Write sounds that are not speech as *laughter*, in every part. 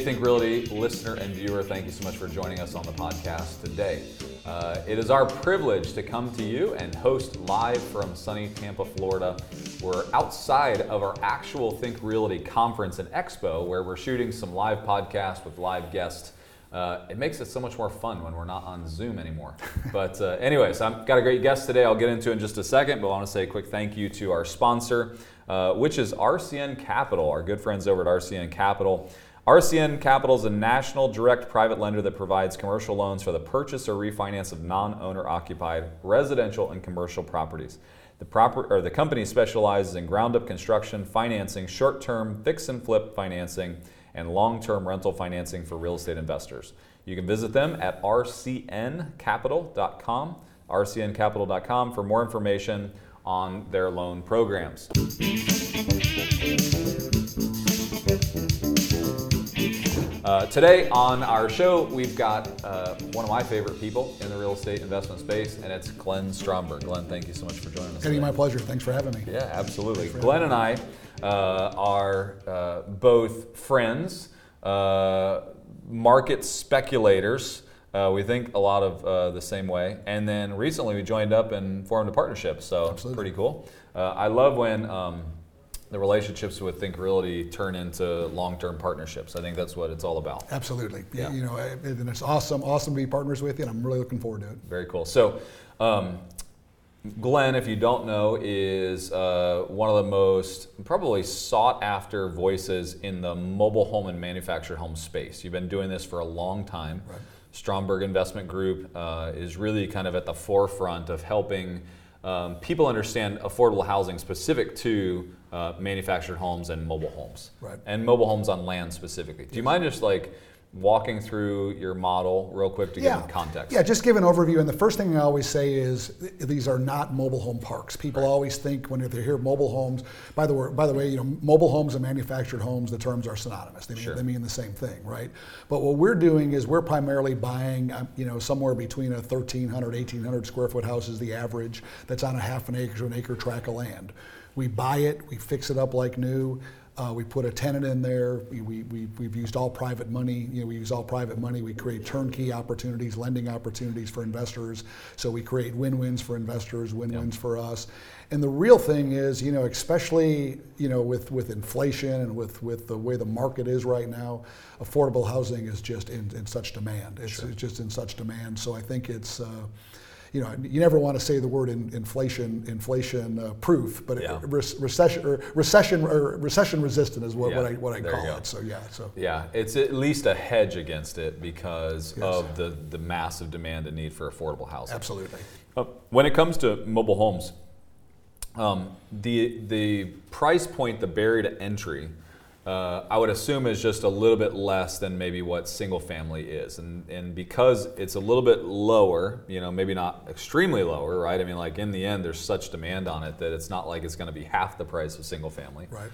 Think Realty listener and viewer, thank you so much for joining us on the podcast today. Uh, it is our privilege to come to you and host live from sunny Tampa, Florida. We're outside of our actual Think Realty conference and expo where we're shooting some live podcasts with live guests. Uh, it makes it so much more fun when we're not on Zoom anymore. *laughs* but, uh, anyways, I've got a great guest today. I'll get into in just a second, but I want to say a quick thank you to our sponsor, uh, which is RCN Capital, our good friends over at RCN Capital. RCN Capital is a national direct private lender that provides commercial loans for the purchase or refinance of non-owner occupied residential and commercial properties. The proper or the company specializes in ground-up construction, financing, short-term fix and flip financing, and long-term rental financing for real estate investors. You can visit them at rcncapital.com, rcncapital.com for more information on their loan programs. Uh, today on our show, we've got uh, one of my favorite people in the real estate investment space, and it's Glenn Stromberg. Glenn, thank you so much for joining us. Eddie, my pleasure. Thanks for having me. Yeah, absolutely. Glenn and I uh, are uh, both friends, uh, market speculators. Uh, we think a lot of uh, the same way. And then recently we joined up and formed a partnership, so Absolutely. pretty cool. Uh, I love when um, the relationships with Think Realty turn into long-term partnerships. I think that's what it's all about. Absolutely. Yeah. You know, and it's awesome, awesome to be partners with you, and I'm really looking forward to it. Very cool. So, um, Glenn, if you don't know, is uh, one of the most probably sought after voices in the mobile home and manufactured home space. You've been doing this for a long time. Right. Stromberg Investment Group uh, is really kind of at the forefront of helping um, people understand affordable housing specific to uh, manufactured homes and mobile homes. Right. And mobile homes on land specifically. Do you mind just like walking through your model real quick to give them context? Yeah, just give an overview. And the first thing I always say is th- these are not mobile home parks. People always think when they hear mobile homes. By the way, by the way, you know, mobile homes and manufactured homes, the terms are synonymous. They, mean- Sure. they mean the same thing, right? But what we're doing is we're primarily buying, um, you know, somewhere between a 1,300, 1,800 square foot house is the average. That's on a half an acre to an acre tract of land. We buy it, we fix it up like new. Uh, we put a tenant in there. We, we, we, we've used all private money. You know, we use all private money. We create turnkey opportunities, lending opportunities for investors. So we create win-wins for investors, win-wins for us. And the real thing is, you know, especially you know with, with inflation and with, with the way the market is right now, affordable housing is just in, in such demand. It's, it's just in such demand. So I think it's. Uh, you know, you never want to say the word in, inflation, inflation uh, proof, but it- re- recession, or recession, or recession resistant is what, what I what I there call it. So yeah, so Yeah, it's at least a hedge against it because Yes. of the, the massive demand and need for affordable housing. absolutely. Uh, when it comes to mobile homes, um, the the price point, the barrier to entry, uh, I would assume is just a little bit less than maybe what single family is, and and because it's a little bit lower, you know, maybe not extremely lower, right? I mean, like in the end, there's such demand on it that it's not like it's going to be half the price of single family Right.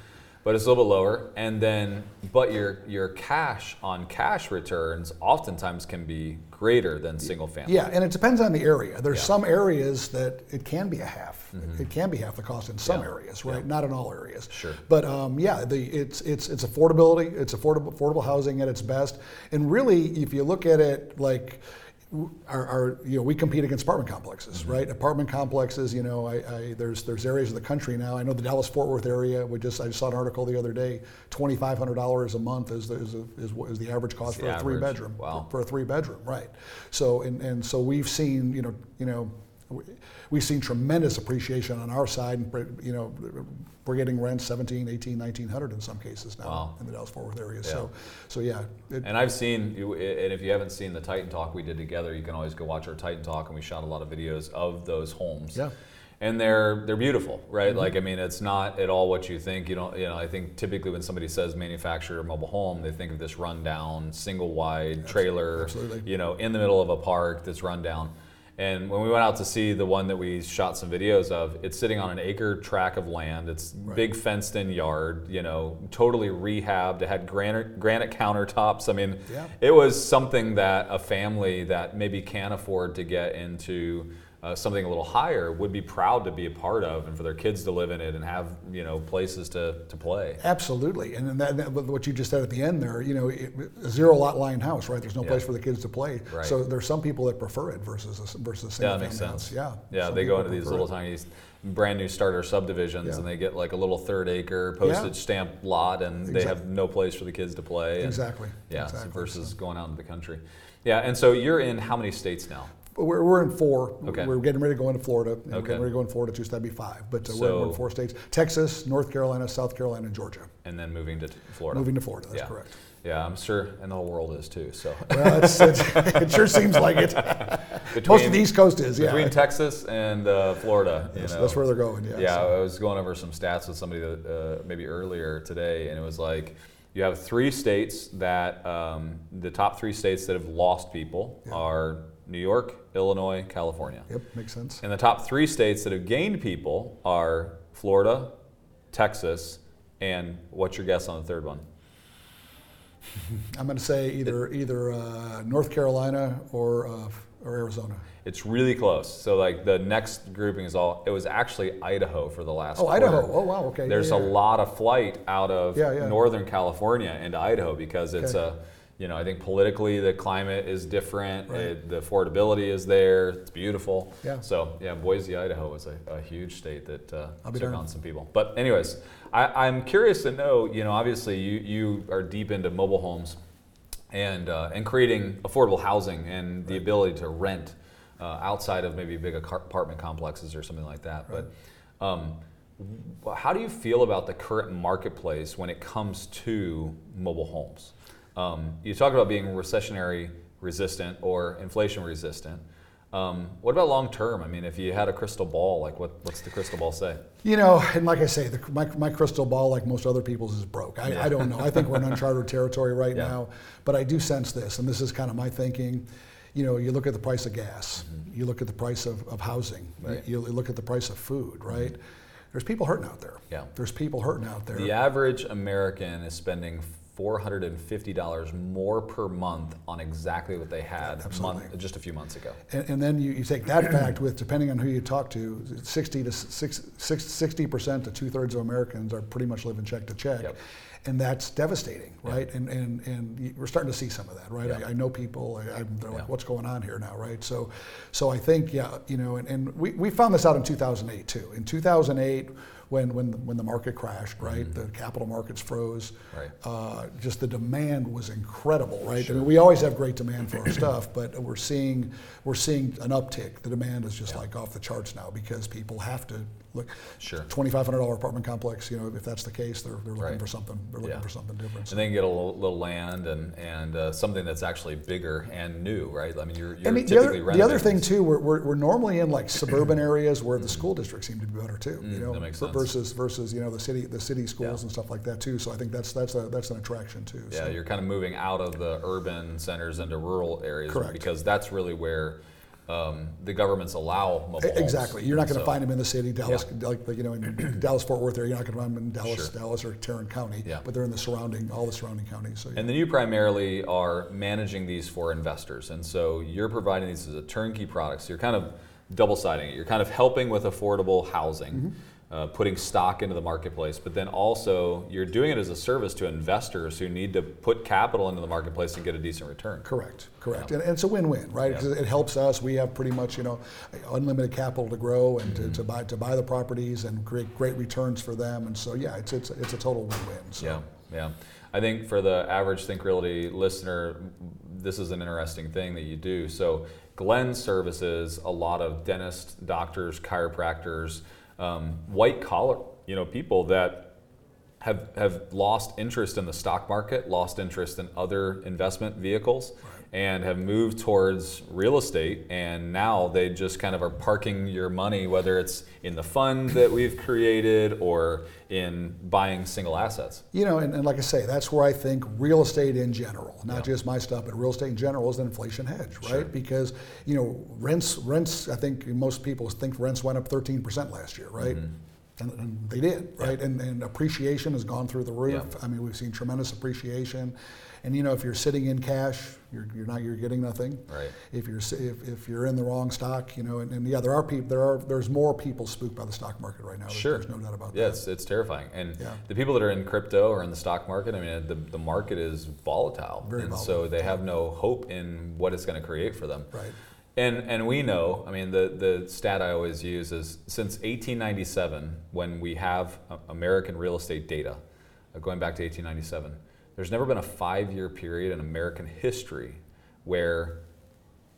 But it's a little bit lower. And then, but your your cash on cash returns oftentimes can be greater than single family. Yeah, and it depends on the area. There's Yeah. some areas that it can be a half. It can be half the cost in some Yeah. areas, right? Not in all areas. Sure. But um, yeah, the, it's it's it's affordability. It's affordable affordable housing at its best. And really, if you look at it like. Our, our, you know, we compete against apartment complexes, Mm-hmm. right? Apartment complexes, you know, I, I, there's there's areas of the country now. I know the Dallas Fort Worth area. We just I just saw an article the other day. Twenty five hundred dollars a month is the, is, the, is, what is the average cost for a three bedroom. Wow. For a three bedroom, right? So and, and so we've seen you know you know we've seen tremendous appreciation on our side. and You know we're getting rents 17, 18, 1900 in some cases now Wow. in the Dallas Fort Worth area. So so yeah, it, And I've seen, you- and if you haven't seen the Titan Talk we did together, you can always go watch our Titan Talk, and we shot a lot of videos of those homes. Yeah. And they're they're beautiful, right? Mm-hmm. Like I mean, it's not at all what you think. You don't, you know. I think typically when somebody says manufactured or mobile home, they think of this rundown, single wide trailer, absolutely. you know, in the middle of a park that's run down. And when we went out to see the one that we shot some videos of, it's sitting on an acre tract of land. It's big fenced in yard, you know, totally rehabbed. It had granite granite countertops. I mean, Yeah. it was something that a family that maybe can't afford to get into uh, something a little higher would be proud to be a part of and for their kids to live in it and have you know places to, to play Absolutely, and then that, that, what you just said at the end there, you know, it, a zero lot line house, right? There's no Yeah. place for the kids to play. Right. So there's some people that prefer it versus a, versus a yeah single that makes sense house. Yeah. yeah some they go into these little it. tiny brand new starter subdivisions Yeah. and they get like a little third acre postage stamp lot and they have no place for the kids to play and- Exactly. yeah so Exactly. versus going out into the country yeah and so you're in how many states now We're, we're in four. Okay. We're getting ready to go into Florida. and We're Okay. getting ready to go in Florida too, so that'd be five. But uh, we're, we're in four states: Texas, North Carolina, South Carolina, and Georgia. and then moving to Florida Moving to Florida. That's yeah. correct. Yeah, I'm sure, and the whole world is too. So Well, it's, *laughs* it's, it sure seems like it. Most of the East Coast is, yeah. between Texas and uh, Florida, know. that's where they're going. Yeah. Yeah, so- I was going over some stats with somebody that, uh, maybe earlier today, and it was like you have three states that um, the top three states that have lost people Yeah. are New York, Illinois, California, Yep. Makes sense. and the top three states that have gained people are Florida, Texas, and what's your guess on the third one? *laughs* I'm going to say either either uh, North Carolina or uh, or Arizona. It's really close. So like the next grouping is all. It was actually Idaho for the last. Oh, quarter. Idaho. Oh, wow. Okay. There's yeah, a lot of flight out of Yeah, yeah. Northern California into Idaho because it's Okay. a, you know, I think politically the climate is different. Right. It, the affordability is there. It's beautiful. Yeah. So yeah, Boise, Idaho is a, a huge state that uh, took darned. on some people. But anyways, I, I'm curious to know. You know, obviously you you are deep into mobile homes and uh, and creating affordable housing and the ability to rent uh, outside of maybe big apartment complexes or something like that. But um, how do you feel about the current marketplace when it comes to mobile homes? Um, you talk about being recessionary resistant or inflation resistant. Um, what about long term? I mean, if you had a crystal ball, like what, what's the crystal ball say? You know, and like I say, the, my, my crystal ball, like most other people's, is broke. I, Yeah. I don't know. I think we're in uncharted territory right Yeah. now, but I do sense this, and this is kind of my thinking. You know, you look at the price of gas, you look at the price of, of housing, Mm-hmm. Right. Mm-hmm. you, you look at the price of food, right? There's people hurting out there. Yeah. There's people hurting out there. The average American is spending $450 more per month on exactly what they had month, just a few months ago. And, and then you, you take that fact with, depending on who you talk to, 60 to 60 percent to two thirds of Americans are pretty much living check to check. Yep. And that's devastating, right? And, and, and we're starting to see some of that, right? I, I know people, I, I'm, they're like, what's going on here now, right? So, so I think, yeah, you know, and, and we, we found this out in 2008 too. In 2008, when, when, when the market crashed, right? The capital markets froze. Mm-hmm. Right. Uh, just the demand was incredible, right? I mean, we always have great demand for our stuff, but we're seeing we're seeing an uptick. The demand is just like off the charts now because people have to look. Sure. Twenty five hundred dollar apartment complex. You know, if that's the case, they're, they're looking Right. for something. They're looking Yeah. for something different. And they get a little, little land and, and uh, something that's actually bigger and new, right? I mean, you're, you're the, the typically other, the other thing too, we're, we're, we're normally in like suburban *clears throat* areas where the school districts seem to be better too. You Mm, know, that makes sense. Versus versus you know the city the city schools Yeah. and stuff like that too. So I think that's that's a that's an attraction too. Yeah, so. you're kind of moving out of the urban centers into rural areas Correct. because that's really where um, the governments allow mobile homes. Exactly. You're not going to So- find them in the city, Dallas, like, like you know, in *clears throat* Dallas Fort Worth area. You're not going to find them in Dallas, Sure. Dallas or Tarrant County. Yeah. But they're in the surrounding, all the surrounding counties. So yeah. And then you primarily are managing these for investors. And so you're providing these as a turnkey product. So you're kind of double siding it. You're kind of helping with affordable housing, Mm-hmm. Uh, putting stock into the marketplace, but then also you're doing it as a service to investors who need to put capital into the marketplace and get a decent return. Correct, correct. And, and it's a win-win, right? Yeah. it helps us. We have pretty much, you know, unlimited capital to grow and Mm-hmm. to, to buy to buy the properties and create great returns for them. And so, yeah, it's it's it's a total win-win. So. Yeah, yeah. I think for the average Think Realty listener, this is an interesting thing that you do. So Glenn services a lot of dentists, doctors, chiropractors, um, white collar, you know, people that have have lost interest in the stock market, lost interest in other investment vehicles, and have moved towards real estate. And now they just kind of are parking your money, whether it's in the fund that we've created or in buying single assets. You know, and, and like I say, that's where I think real estate in general, not Yeah. just my stuff, but real estate in general is an inflation hedge, right? Sure. Because you know, rents, rents. I think most people think rents went up 13% last year, right? Mm-hmm. And, and they did, right? And, and appreciation has gone through the roof. I mean, we've seen tremendous appreciation. And you know, if you're sitting in cash, you're, you're not you're getting nothing. Right. If you're if, if you're in the wrong stock, you know, and, and yeah, there are people there are there's more people spooked by the stock market right now. There's- Sure. There's no doubt about Yeah, that. it's, it's terrifying. And Yeah. the people that are in crypto or in the stock market, I mean, the, the market is volatile. Very and volatile. so they have no hope in what it's going to create for them. Right. And, and we know, I mean, the, the stat I always use is since 1897, when we have uh, American real estate data, uh, going back to 1897, there's never been a five year period in American history where,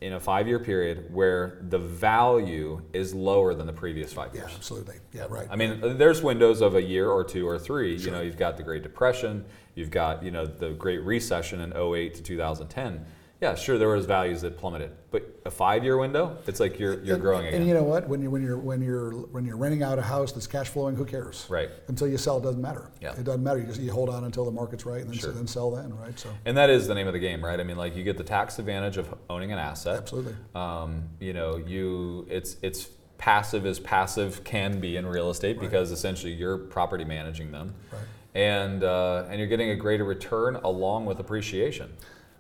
in a five year period, where the value is lower than the previous five Yeah, years. absolutely. Yeah, right. I mean, there's windows of a year or two or three. Sure. You know, you've got the Great Depression, you've got you know the Great Recession in 08 to 2010. Yeah, sure, there was values that plummeted, but a five-year window, it's like you're you're and, growing again. and you know what? When you when you're when you're when you're renting out a house that's cash flowing, who cares? Right. Until you sell, it doesn't matter. Yeah. It doesn't matter. You just you hold on until the market's right, and then, Sure. then sell then, right? So And that is the name of the game, right? I mean, like you get the tax advantage of owning an asset. absolutely. Um, you know, you it's it's passive as passive can be in real estate because essentially you're property managing them, Right. and uh, and you're getting a greater return along with appreciation.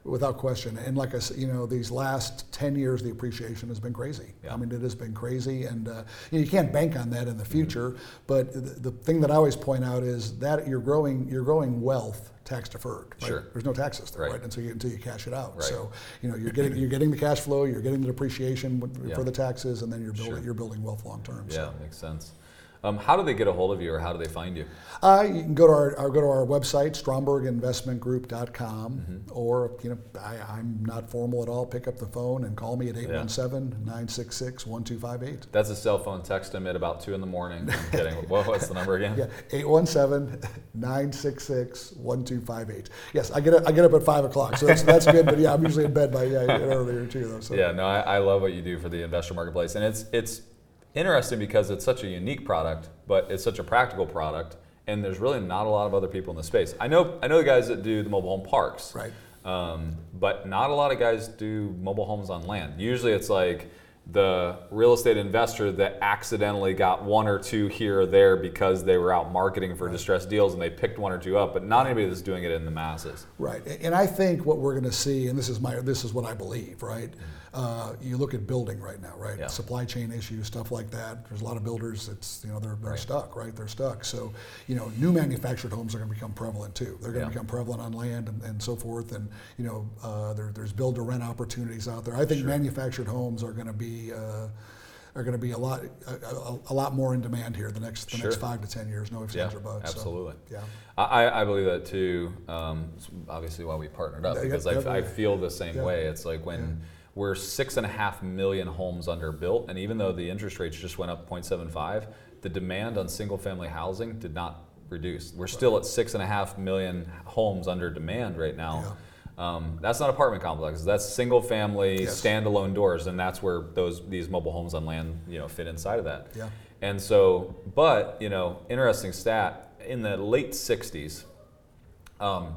Without question. And like I said, you know, these last 10 years, the appreciation has been crazy. Yeah. I mean, it has been crazy. And uh, you, know, you can't bank on that in the Mm-hmm. future. But the, the thing that I always point out is that you're growing, you're growing wealth tax deferred. Right? Sure. There's no taxes there, Right. right? Until you, until you cash it out. Right. So, you know, you're getting, you're getting the cash flow, you're getting the depreciation Yeah. for the taxes, and then you're building, Sure. you're building wealth long term. Yeah, So. makes sense. Um, how do they get a hold of you, or how do they find you? Uh, you can go to our, our go to our website stromberginvestmentgroup.com Mm-hmm. or you know I, I'm not formal at all. Pick up the phone and call me at 817-966-1258. That's a cell phone. Text them at about two in the morning. I'm *laughs* kidding. what, what's the number again? Yeah, 817-966-1258. Yes, I get up, I get up at five o'clock, so that's, that's good. But yeah, I'm usually in bed by yeah, earlier too, though. So. Yeah, no, I, I love what you do for the investor marketplace, and it's it's interesting because it's such a unique product, but it's such a practical product, and there's really not a lot of other people in the space. I know I know the guys that do the mobile home parks, Right. Um, but not a lot of guys do mobile homes on land. Usually, it's like the real estate investor that accidentally got one or two here or there because they were out marketing for distressed deals and they picked one or two up, but not anybody that's doing it in the masses. Right, and I think what we're going to see, and this is my, this is what I believe, right? Uh, you look at building right now, right? Yeah. Supply chain issues, stuff like that. There's a lot of builders that's, you know, they're, they're Right. stuck, right? They're stuck. So, you know, new manufactured homes are going to become prevalent too. They're going Yeah. to become prevalent on land and, and so forth. And you know, uh, there, there's build to rent opportunities out there. I think manufactured homes are going to be. Uh, are going to be a lot, a, a, a lot more in demand here the next, the Sure. next five to ten years. No ifs, Yeah, ands, or buts. So, absolutely. yeah. I, I believe that too. Um, obviously, why we partnered up Yeah, because yeah, I, I feel the same Yeah. way. It's like when we're six and a half million homes underbuilt. and even though the interest rates just went up 0.75, the demand on single-family housing did not reduce. We're still at six and a half million homes under demand right now. Um, that's not apartment complexes. That's single-family Yes. standalone doors, and that's where those these mobile homes on land, you know, fit inside of that. Yeah. And so, but you know, interesting stat in the late '60s, um,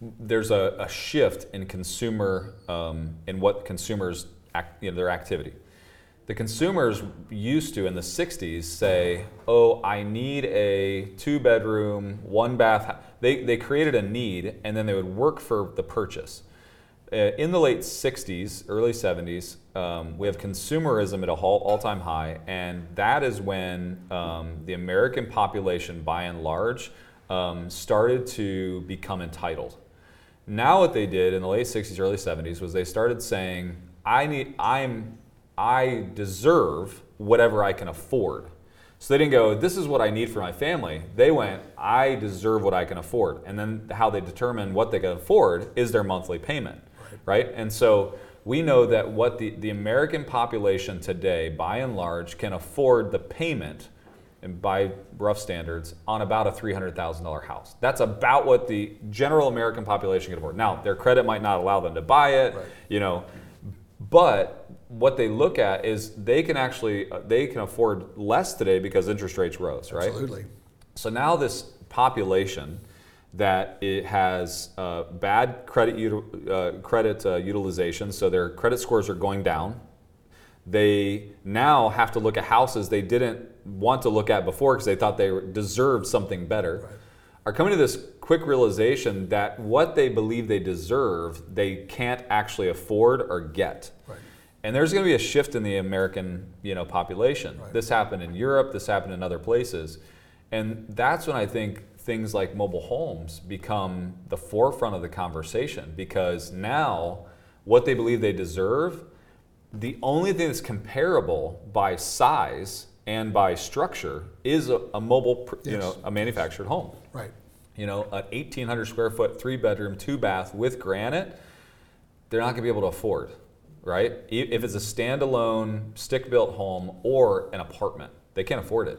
there's a, a shift in consumer um, in what consumers act, you know, their activity. The consumers used to in the '60s say, "Oh, I need a two-bedroom, one-bath." hou-" They they created a need, and then they would work for the purchase. Uh, in the late 60s, early 70s, um, we have consumerism at a all, all-time high, and that is when um, the American population, by and large, um, started to become entitled. Now, what they did in the late 60s, early 70s was they started saying, "I need, I'm, I deserve whatever I can afford." So they didn't go, "This is what I need for my family." They went, "I deserve what I can afford," and then how they determine what they can afford is their monthly payment, right? And so we know that what the, the American population today, by and large, can afford the payment and by rough standards, on about a $300,000 house. That's about what the general American population can afford. Now, their credit might not allow them to buy it, Right. you know, but what they look at is they can actually uh, they can afford less today because interest rates rose, right? Absolutely. So now this population that it has uh, bad credit uh, credit uh, utilization, so their credit scores are going down. They now have to look at houses they didn't want to look at before because they thought they deserved something better are coming to this quick realization that what they believe they deserve, they can't actually afford or get. Right. And there's going to be a shift in the American, you know, population. Right. This happened in Europe. This happened in other places, and that's when I think things like mobile homes become the forefront of the conversation because now what they believe they deserve, the only thing that's comparable by size and by structure is a, a mobile, pr- you Yes. know, a manufactured home. Right. You know, an 1,800 square foot, three bedroom, two bath with granite, they're not going to be able to afford, right? If it's a standalone stick built home or an apartment, they can't afford it.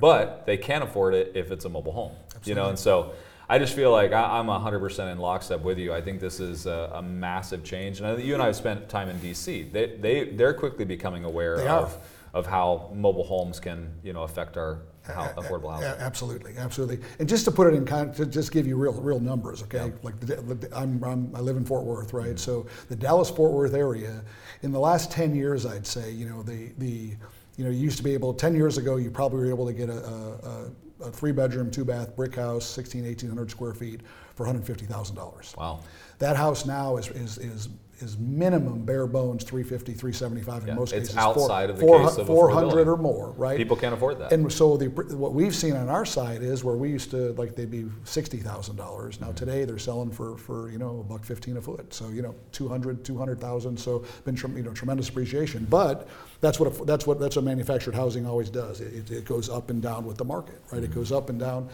But they can afford it if it's a mobile home, you know, and so I just feel like I, I'm 100% in lockstep with you. I think this is a, a massive change. And I, you and I have spent time in DC. They, they, they're quickly becoming aware They are. of how mobile homes can, you know, affect our how, affordable housing. Absolutely, absolutely. And just to put it in con, to just give you real, real numbers, okay? Like the, I'm, I'm, I live in Fort Worth, right? Mm-hmm. So the Dallas Fort Worth area, in the last 10 years, I'd say, you know, the, the, you know, you used to be able, 10 years ago, you probably were able to get a, a, a, a three bedroom, two bath brick house, 16, 1800 square feet for $150,000. Wow. That house now is, is, is, is minimum bare bones 350, 375 in Yeah, most it's cases. outside of the four- case of 400 or more, right? People can't afford that. And so the, what we've seen on our side is where we used to like they'd be sixty thousand dollars. Mm-hmm. Now today they're selling for for you know a buck fifteen a foot. So you know 200, 200,000. So been you know tremendous appreciation. But that's what a, that's what that's what manufactured housing always does. It, it, it goes up and down with the market, right? It goes up and down.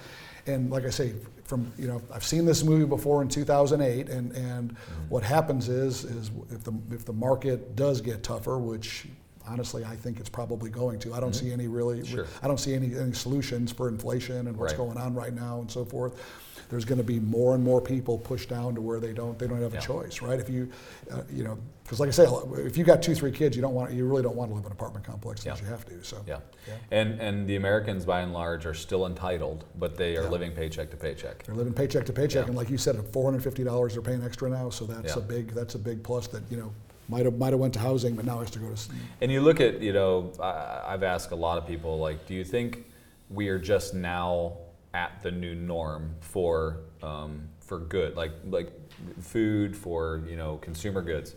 And like I say, from you know, I've seen this movie before in 2008, and and what happens is is if the if the market does get tougher, which honestly I think it's probably going to. I don't see any really. Sure. I don't see any, any solutions for inflation and what's Right. going on right now and so forth. There's going to be more and more people pushed down to where they don't they don't have Yeah. a choice, right? If you, uh, you know, because like I say, if you've got two three kids, you don't want you really don't want to live in an apartment complex unless Yeah. you have to. So Yeah. Yeah. And and the Americans by and large are still entitled, but they are Yeah. living paycheck to paycheck. they're living paycheck to paycheck, and like you said, at four hundred fifty dollars they're paying extra now. So that's a big that's a big plus that you know might have might have went to housing, but now has to go to. s- And you look at, you know, I, I've asked a lot of people, like, do you think we are just now at the new norm for um, for good, like like food for you know consumer goods?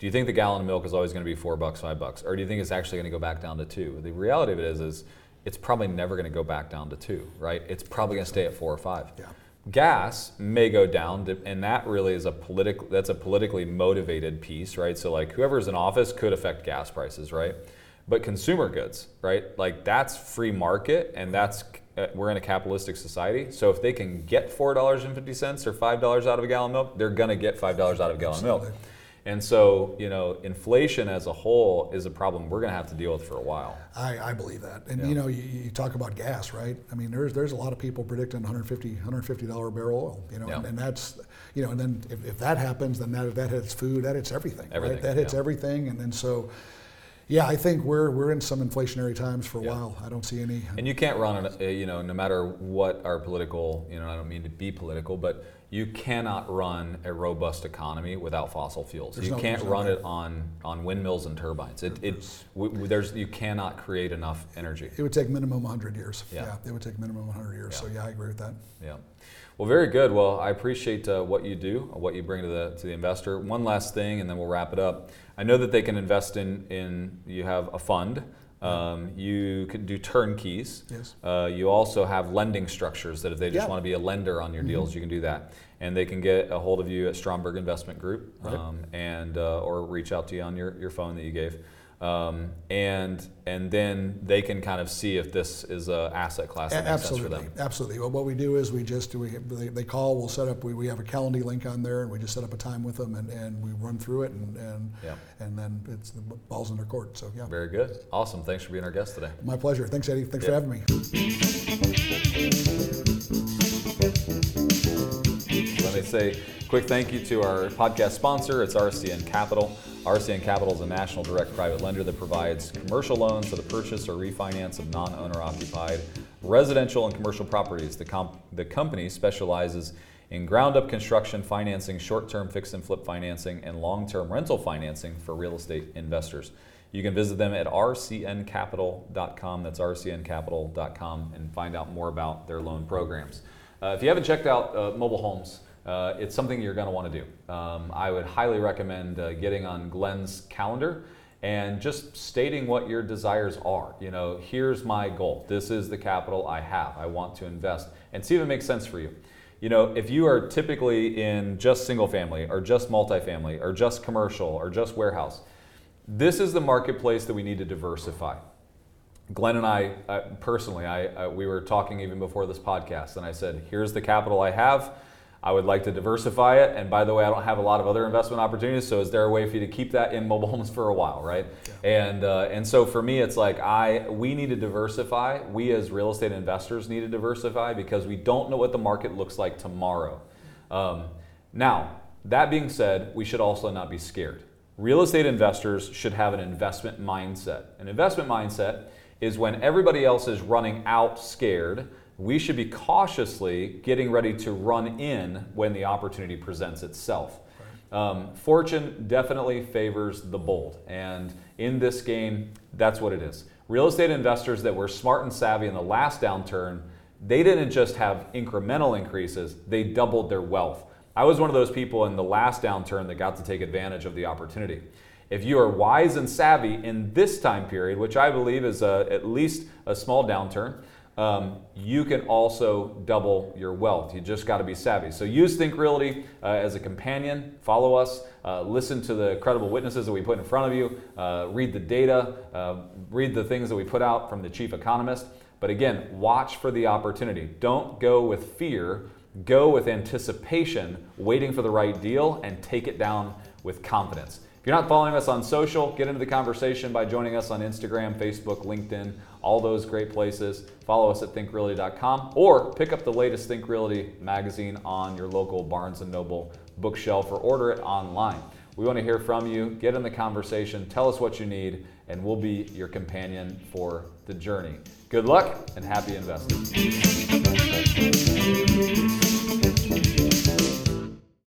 Do you think the gallon of milk is always going to be four bucks, five bucks, or do you think it's actually going to go back down to two? The reality of it is, is it's probably never going to go back down to two, right? It's probably going to stay at four or five. Yeah. Gas may go down, and that really is a political. That's a politically motivated piece, right? So like whoever's in office could affect gas prices, right? But consumer goods, right? Like that's free market, and that's uh, we're in a capitalistic society. So if they can get four dollars and fifty cents or five dollars out of a gallon of milk, they're gonna get five dollars out of a gallon of milk. And so you know, inflation as a whole is a problem we're gonna have to deal with for a while. I, I believe that. And Yeah. you know, you, you talk about gas, right? I mean, there's there's a lot of people predicting 150 150 dollar barrel oil. You know, Yeah. and, and that's you know, and then if, if that happens, then that that hits food, that hits everything. Everything, Right? That hits yeah. everything, and then so. Yeah, I think we're we're in some inflationary times for a Yeah. while. I don't see any. And you can't run, an, uh, you know, no matter what our political, you know, I don't mean to be political, but you cannot run a robust economy without fossil fuels. There's you no- can't there's no run it on, on windmills and turbines. It, it, w- there's, you cannot create enough energy. It would take minimum 100 years. Yeah. it would take minimum 100 years. So yeah, I agree with that. Yeah. Well, very good. Well, I appreciate uh, what you do, what you bring to the to the investor. One last thing, and then we'll wrap it up. I know that they can invest in in. You have a fund. Um, you can do turnkeys. Yes. Uh, you also have lending structures that if they just Yeah. Mm-hmm. want to be a lender on your deals, you can do that. And they can get a hold of you at Stromberg Investment Group, Right. um, and uh, or reach out to you on your, your phone that you gave. Um, and and then they can kind of see if this is an asset class that A- makes sense for Absolutely, them. absolutely. Well, what we do is we just we they, they call. We'll set up. We, we have a Calendly link on there, and we just set up a time with them, and, and we run through it, and and, Yeah. and then it's the balls in their court. So yeah, Very good. Awesome. Thanks for being our guest today. my pleasure. Thanks, Eddie. Thanks Yeah. for having me. Me say quick thank you to our podcast sponsor. It's RCN Capital. RCN Capital is a national direct private lender that provides commercial loans for the purchase or refinance of non-owner occupied residential and commercial properties. The, comp- the company specializes in ground-up construction financing, short-term fix and flip financing, and long-term rental financing for real estate investors. You can visit them at rcncapital.com. That's rcncapital.com and find out more about their loan programs. Uh, if you haven't checked out uh, mobile homes, uh, it's something you're going to want to do. Um, I would highly recommend uh, getting on Glenn's calendar and just stating what your desires are. You know, here's my goal. This is the capital I have. I want to invest and see if it makes sense for you. You know, if you are typically in just single family or just multifamily or just commercial or just warehouse, this is the marketplace that we need to diversify. Glenn and I, uh, personally, I, uh, we were talking even before this podcast, and I said, here's the capital I have. I would like to diversify it. And by the way, I don't have a lot of other investment opportunities. So is there a way for you to keep that in mobile homes for a while, right? Yeah. And uh, and so for me, it's like I we need to diversify. We as real estate investors need to diversify because we don't know what the market looks like tomorrow. Um, now that being said, we should also not be scared. Real estate investors should have an investment mindset. An investment mindset is when everybody else is running out scared we should be cautiously getting ready to run in when the opportunity presents itself. Um, fortune definitely favors the bold, and in this game, that's what it is. Real estate investors that were smart and savvy in the last downturn, they didn't just have incremental increases, they doubled their wealth. I was one of those people in the last downturn that got to take advantage of the opportunity. If you are wise and savvy in this time period, which I believe is a, at least a small downturn, um, you can also double your wealth. You just got to be savvy. So use Think Realty uh, as a companion. Follow us. Uh, listen to the credible witnesses that we put in front of you. Uh, read the data. Uh, read the things that we put out from the chief economist. But again, watch for the opportunity. Don't go with fear. Go with anticipation, waiting for the right deal, and take it down with confidence. If you're not following us on social, get into the conversation by joining us on Instagram, Facebook, LinkedIn, all those great places. Follow us at thinkrealty.com or pick up the latest Think Realty magazine on your local Barnes & Noble bookshelf or order it online. We want to hear from you. Get in the conversation. Tell us what you need, and we'll be your companion for the journey. Good luck and happy investing.